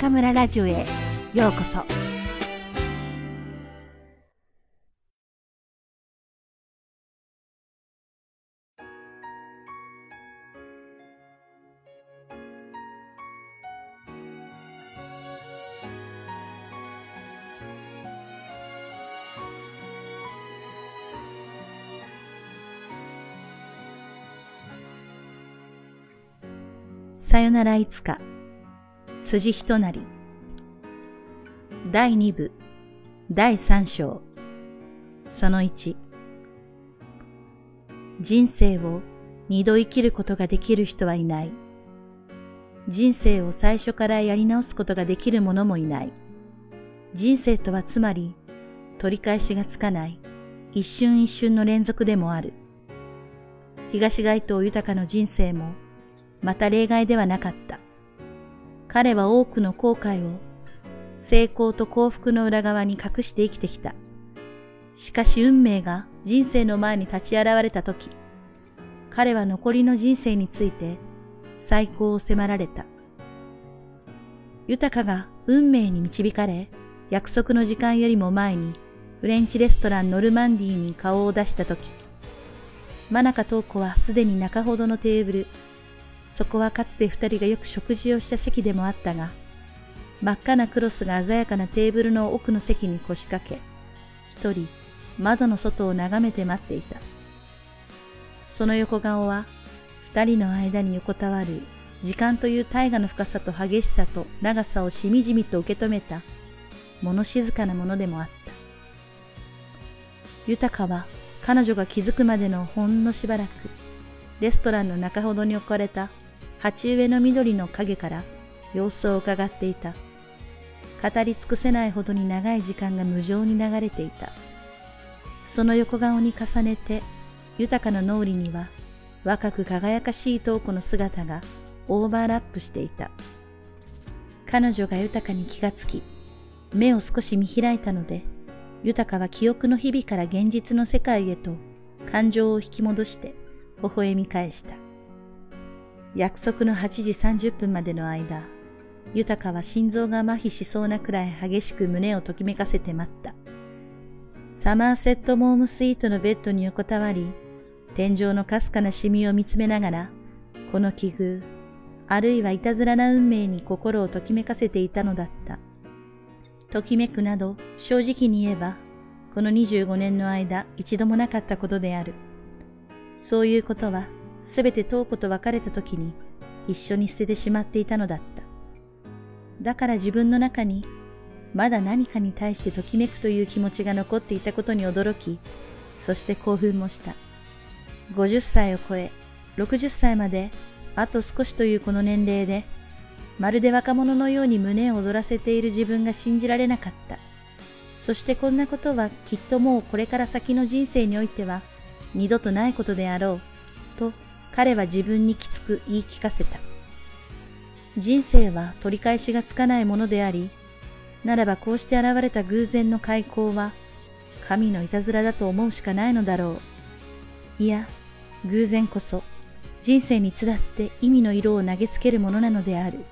中村ラジオへ。ようこそ。さよならいつか。辻人なり。第2部第3章。その1人生を二度生きることができる人はいない。人生を最初からやり直すことができる者もいない。人生とはつまり取り返しがつかない。一瞬一瞬の連続でもある。東街道豊かの人生もまた例外ではなかった。彼は多くの後悔を成功と幸福の裏側に隠して生きてきた。しかし運命が人生の前に立ち現れた時、彼は残りの人生について最高を迫られた。豊かが運命に導かれ、約束の時間よりも前にフレンチレストランノルマンディーに顔を出した時、真中東子はすでに中ほどのテーブル、そこはかつて二人がよく食事をした席でもあったが、真っ赤なクロスが鮮やかなテーブルの奥の席に腰掛け、一人窓の外を眺めて待っていた。その横顔は二人の間に横たわる時間という大河の深さと激しさと長さをしみじみと受け止めた物静かなものでもあった。豊は彼女が気づくまでのほんのしばらくレストランの中ほどに置かれた鉢植えの緑の影から様子を伺っていた。語り尽くせないほどに長い時間が無情に流れていた。その横顔に重ねて、豊かな脳裏には若く輝かしい瞳子の姿がオーバーラップしていた。彼女が豊かに気がつき、目を少し見開いたので、豊かは記憶の日々から現実の世界へと感情を引き戻して微笑み返した。約束の8時30分までの間、豊は心臓が麻痺しそうなくらい激しく胸をときめかせて待った。サマーセットモームスイートのベッドに横たわり、天井のかすかなシミを見つめながら、この奇遇、あるいはいたずらな運命に心をときめかせていたのだった。ときめくなど、正直に言えば、この25年の間一度もなかったことである。そういうことはすべて東子と別れた時に一緒に捨ててしまっていたのだった。だから自分の中にまだ何かに対してときめくという気持ちが残っていたことに驚き、そして興奮もした。50歳を超え、60歳まであと少しというこの年齢で、まるで若者のように胸を躍らせている自分が信じられなかった。そしてこんなことはきっともうこれから先の人生においては二度とないことであろう、と彼は自分にきつく言い聞かせた。人生は取り返しがつかないものであり、ならばこうして現れた偶然の開口は、神のいたずらだと思うしかないのだろう。いや、偶然こそ、人生につだって意味の色を投げつけるものなのである。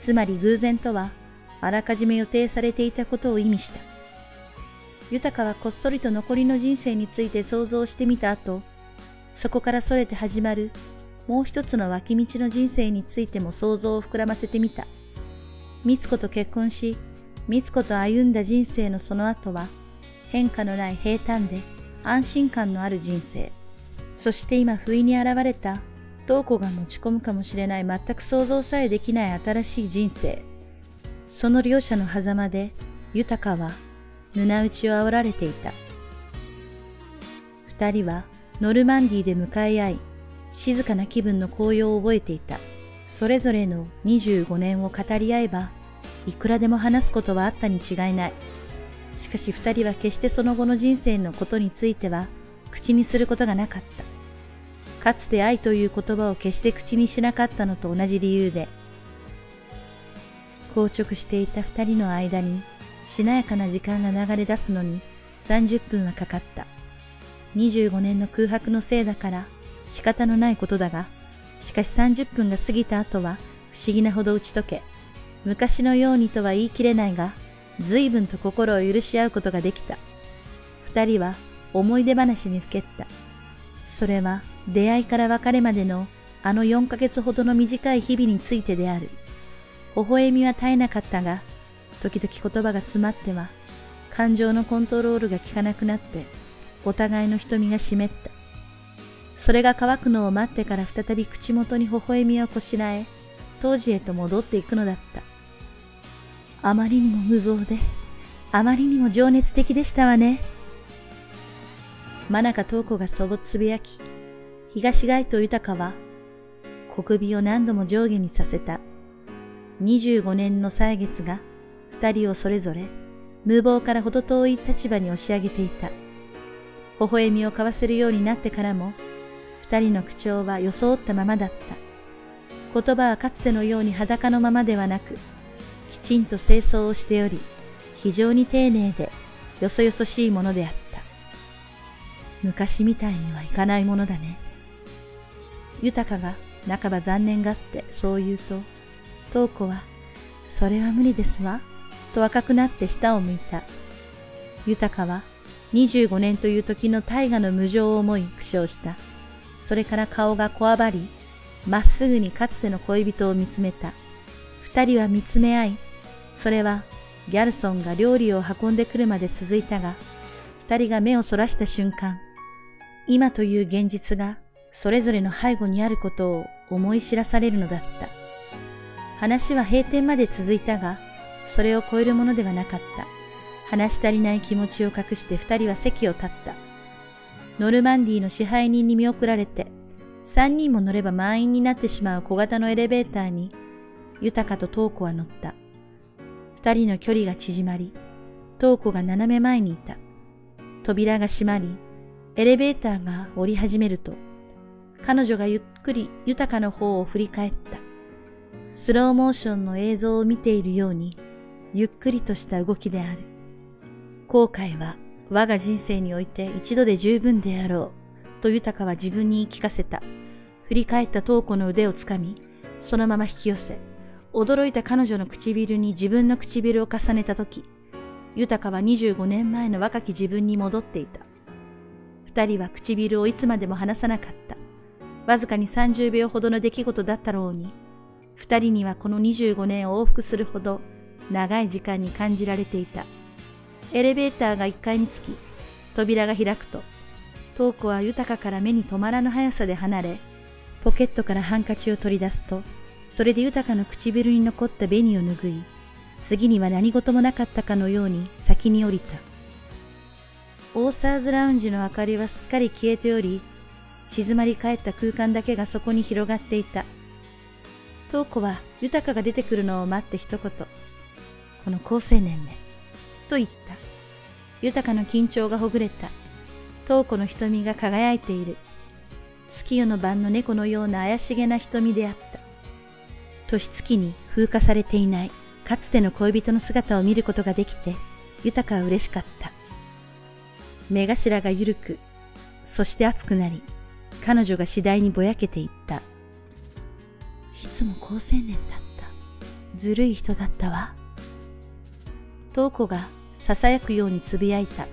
つまり偶然とは、あらかじめ予定されていたことを意味した。豊はこっそりと残りの人生について想像してみた後、そこからそれて始まるもう一つの脇道の人生についても想像を膨らませてみた。美津子と結婚し、美津子と歩んだ人生のその後は、変化のない平坦で安心感のある人生。そして今不意に現れた、東子が持ち込むかもしれない全く想像さえできない新しい人生。その両者の狭間で、豊は、胸打ちを煽られていた。二人はノルマンディーで向かい合い、静かな気分の高揚を覚えていた。それぞれの25年を語り合えば、いくらでも話すことはあったに違いない。しかし二人は決してその後の人生のことについては口にすることがなかった。かつて愛という言葉を決して口にしなかったのと同じ理由で、硬直していた二人の間にしなやかな時間が流れ出すのに30分はかかった。25年の空白のせいだから仕方のないことだが、しかし30分が過ぎた後は不思議なほど打ち解け、昔のようにとは言い切れないが、随分と心を許し合うことができた。二人は思い出話にふけった。それは出会いから別れまでのあの四ヶ月ほどの短い日々についてである。微笑みは絶えなかったが、時々言葉が詰まっては、感情のコントロールが効かなくなって、お互いの瞳が湿った。それが乾くのを待ってから再び口元に微笑みをこしらえ、当時へと戻っていくのだった。あまりにも無謀で、あまりにも情熱的でしたわね。真中東子がそうつぶやき、東街道豊は、小首を何度も上下にさせた。25年の歳月が二人をそれぞれ無謀から程遠い立場に押し上げていた。微笑みを交わせるようになってからも、二人の口調は装ったままだった。言葉はかつてのように裸のままではなく、きちんと清掃をしており、非常に丁寧でよそよそしいものであった。昔みたいにはいかないものだね。豊が半ば残念がってそう言うと、東子は、それは無理ですわ、と赤くなって下を向いた。豊は、25年という時の大河の無情を思い苦笑した。それから顔がこわばり、まっすぐにかつての恋人を見つめた。二人は見つめ合い、それはギャルソンが料理を運んでくるまで続いたが、二人が目をそらした瞬間、今という現実がそれぞれの背後にあることを思い知らされるのだった。話は閉店まで続いたが、それを超えるものではなかった。話し足りない気持ちを隠して二人は席を立った。ノルマンディの支配人に見送られて、三人も乗れば満員になってしまう小型のエレベーターに、豊と東子は乗った。二人の距離が縮まり、東子が斜め前にいた。扉が閉まり、エレベーターが降り始めると、彼女がゆっくり豊の方を振り返った。スローモーションの映像を見ているように、ゆっくりとした動きである。後悔は我が人生において一度で十分であろう、と豊は自分に言い聞かせた。振り返った東子の腕をつかみ、そのまま引き寄せ、驚いた彼女の唇に自分の唇を重ねたとき、豊は25年前の若き自分に戻っていた。二人は唇をいつまでも離さなかった。わずかに30秒ほどの出来事だったろうに、二人にはこの25年を往復するほど長い時間に感じられていた。エレベーターが1階に着き、扉が開くと、トーコは豊かから目に止まらぬ速さで離れ、ポケットからハンカチを取り出すと、それで豊かの唇に残った紅を拭い、次には何事もなかったかのように先に降りた。オーサーズラウンジの明かりはすっかり消えており、静まり返った空間だけがそこに広がっていた。トーコは豊かが出てくるのを待って一言、この高青年ね、と言った。豊の緊張がほぐれた。東子の瞳が輝いている。月夜の晩の猫のような怪しげな瞳であった。年月に風化されていない、かつての恋人の姿を見ることができて、豊かは嬉しかった。目頭が緩く、そして熱くなり、彼女が次第にぼやけていった。いつも好青年だった。ずるい人だったわ。東子が囁くようにつぶやいた。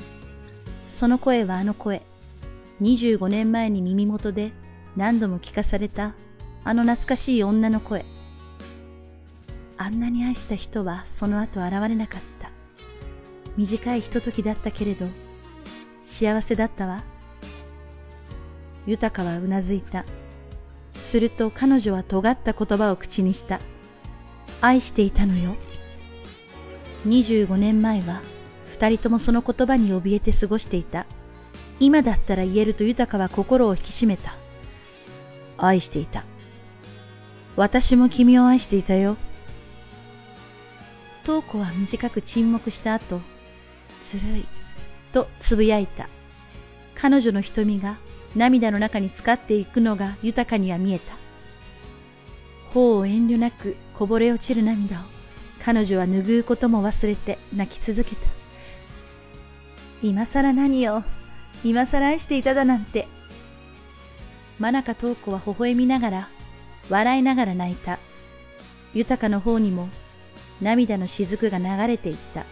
その声はあの声。25年前に耳元で何度も聞かされたあの懐かしい女の声。あんなに愛した人はその後現れなかった。短いひとときだったけれど、幸せだったわ。豊はうなずいた。すると彼女は尖った言葉を口にした。愛していたのよ。25年前は二人ともその言葉に怯えて過ごしていた。今だったら言えると豊は心を引き締めた。愛していた。私も君を愛していたよ。東子は短く沈黙した後、ずるい、とつぶやいた。彼女の瞳が涙の中に浸かっていくのが豊かには見えた。頬を遠慮なくこぼれ落ちる涙を彼女は拭うことも忘れて泣き続けた。今更何を、今更愛していただなんて。真中東子は微笑みながら、笑いながら泣いた。豊かの方にも、涙の雫が流れていった。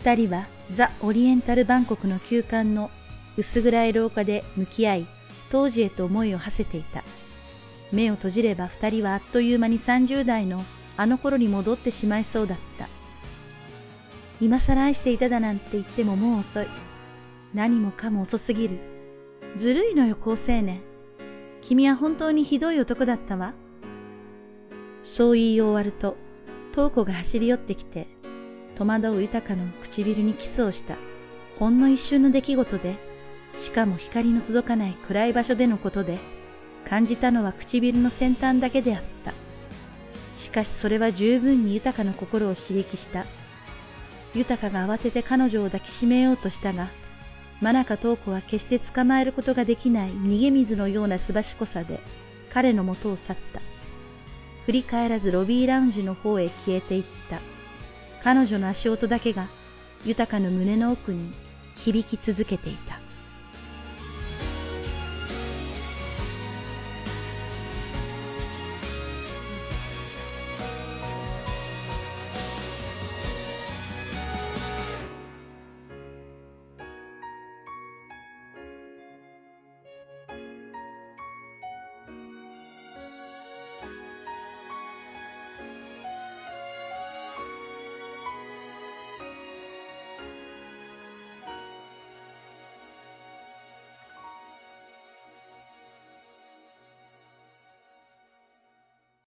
二人はザ・オリエンタル・バンコクの休館の薄暗い廊下で向き合い、当時へと思いを馳せていた。目を閉じれば二人はあっという間に三十代のあの頃に戻ってしまいそうだった。今更愛していただなんて言ってももう遅い。何もかも遅すぎる。ずるいのよ、高青年。君は本当にひどい男だったわ。そう言い終わると、東子が走り寄ってきて、戸惑う豊かの唇にキスをした。ほんの一瞬の出来事で、しかも光の届かない暗い場所でのことで、感じたのは唇の先端だけであった。しかしそれは十分に豊かの心を刺激した。豊が慌てて彼女を抱きしめようとしたが、真中東子は決して捕まえることができない逃げ水のようなすばしこさで彼のもとを去った。振り返らずロビーラウンジの方へ消えていった。彼女の足音だけが豊かの胸の奥に響き続けていた。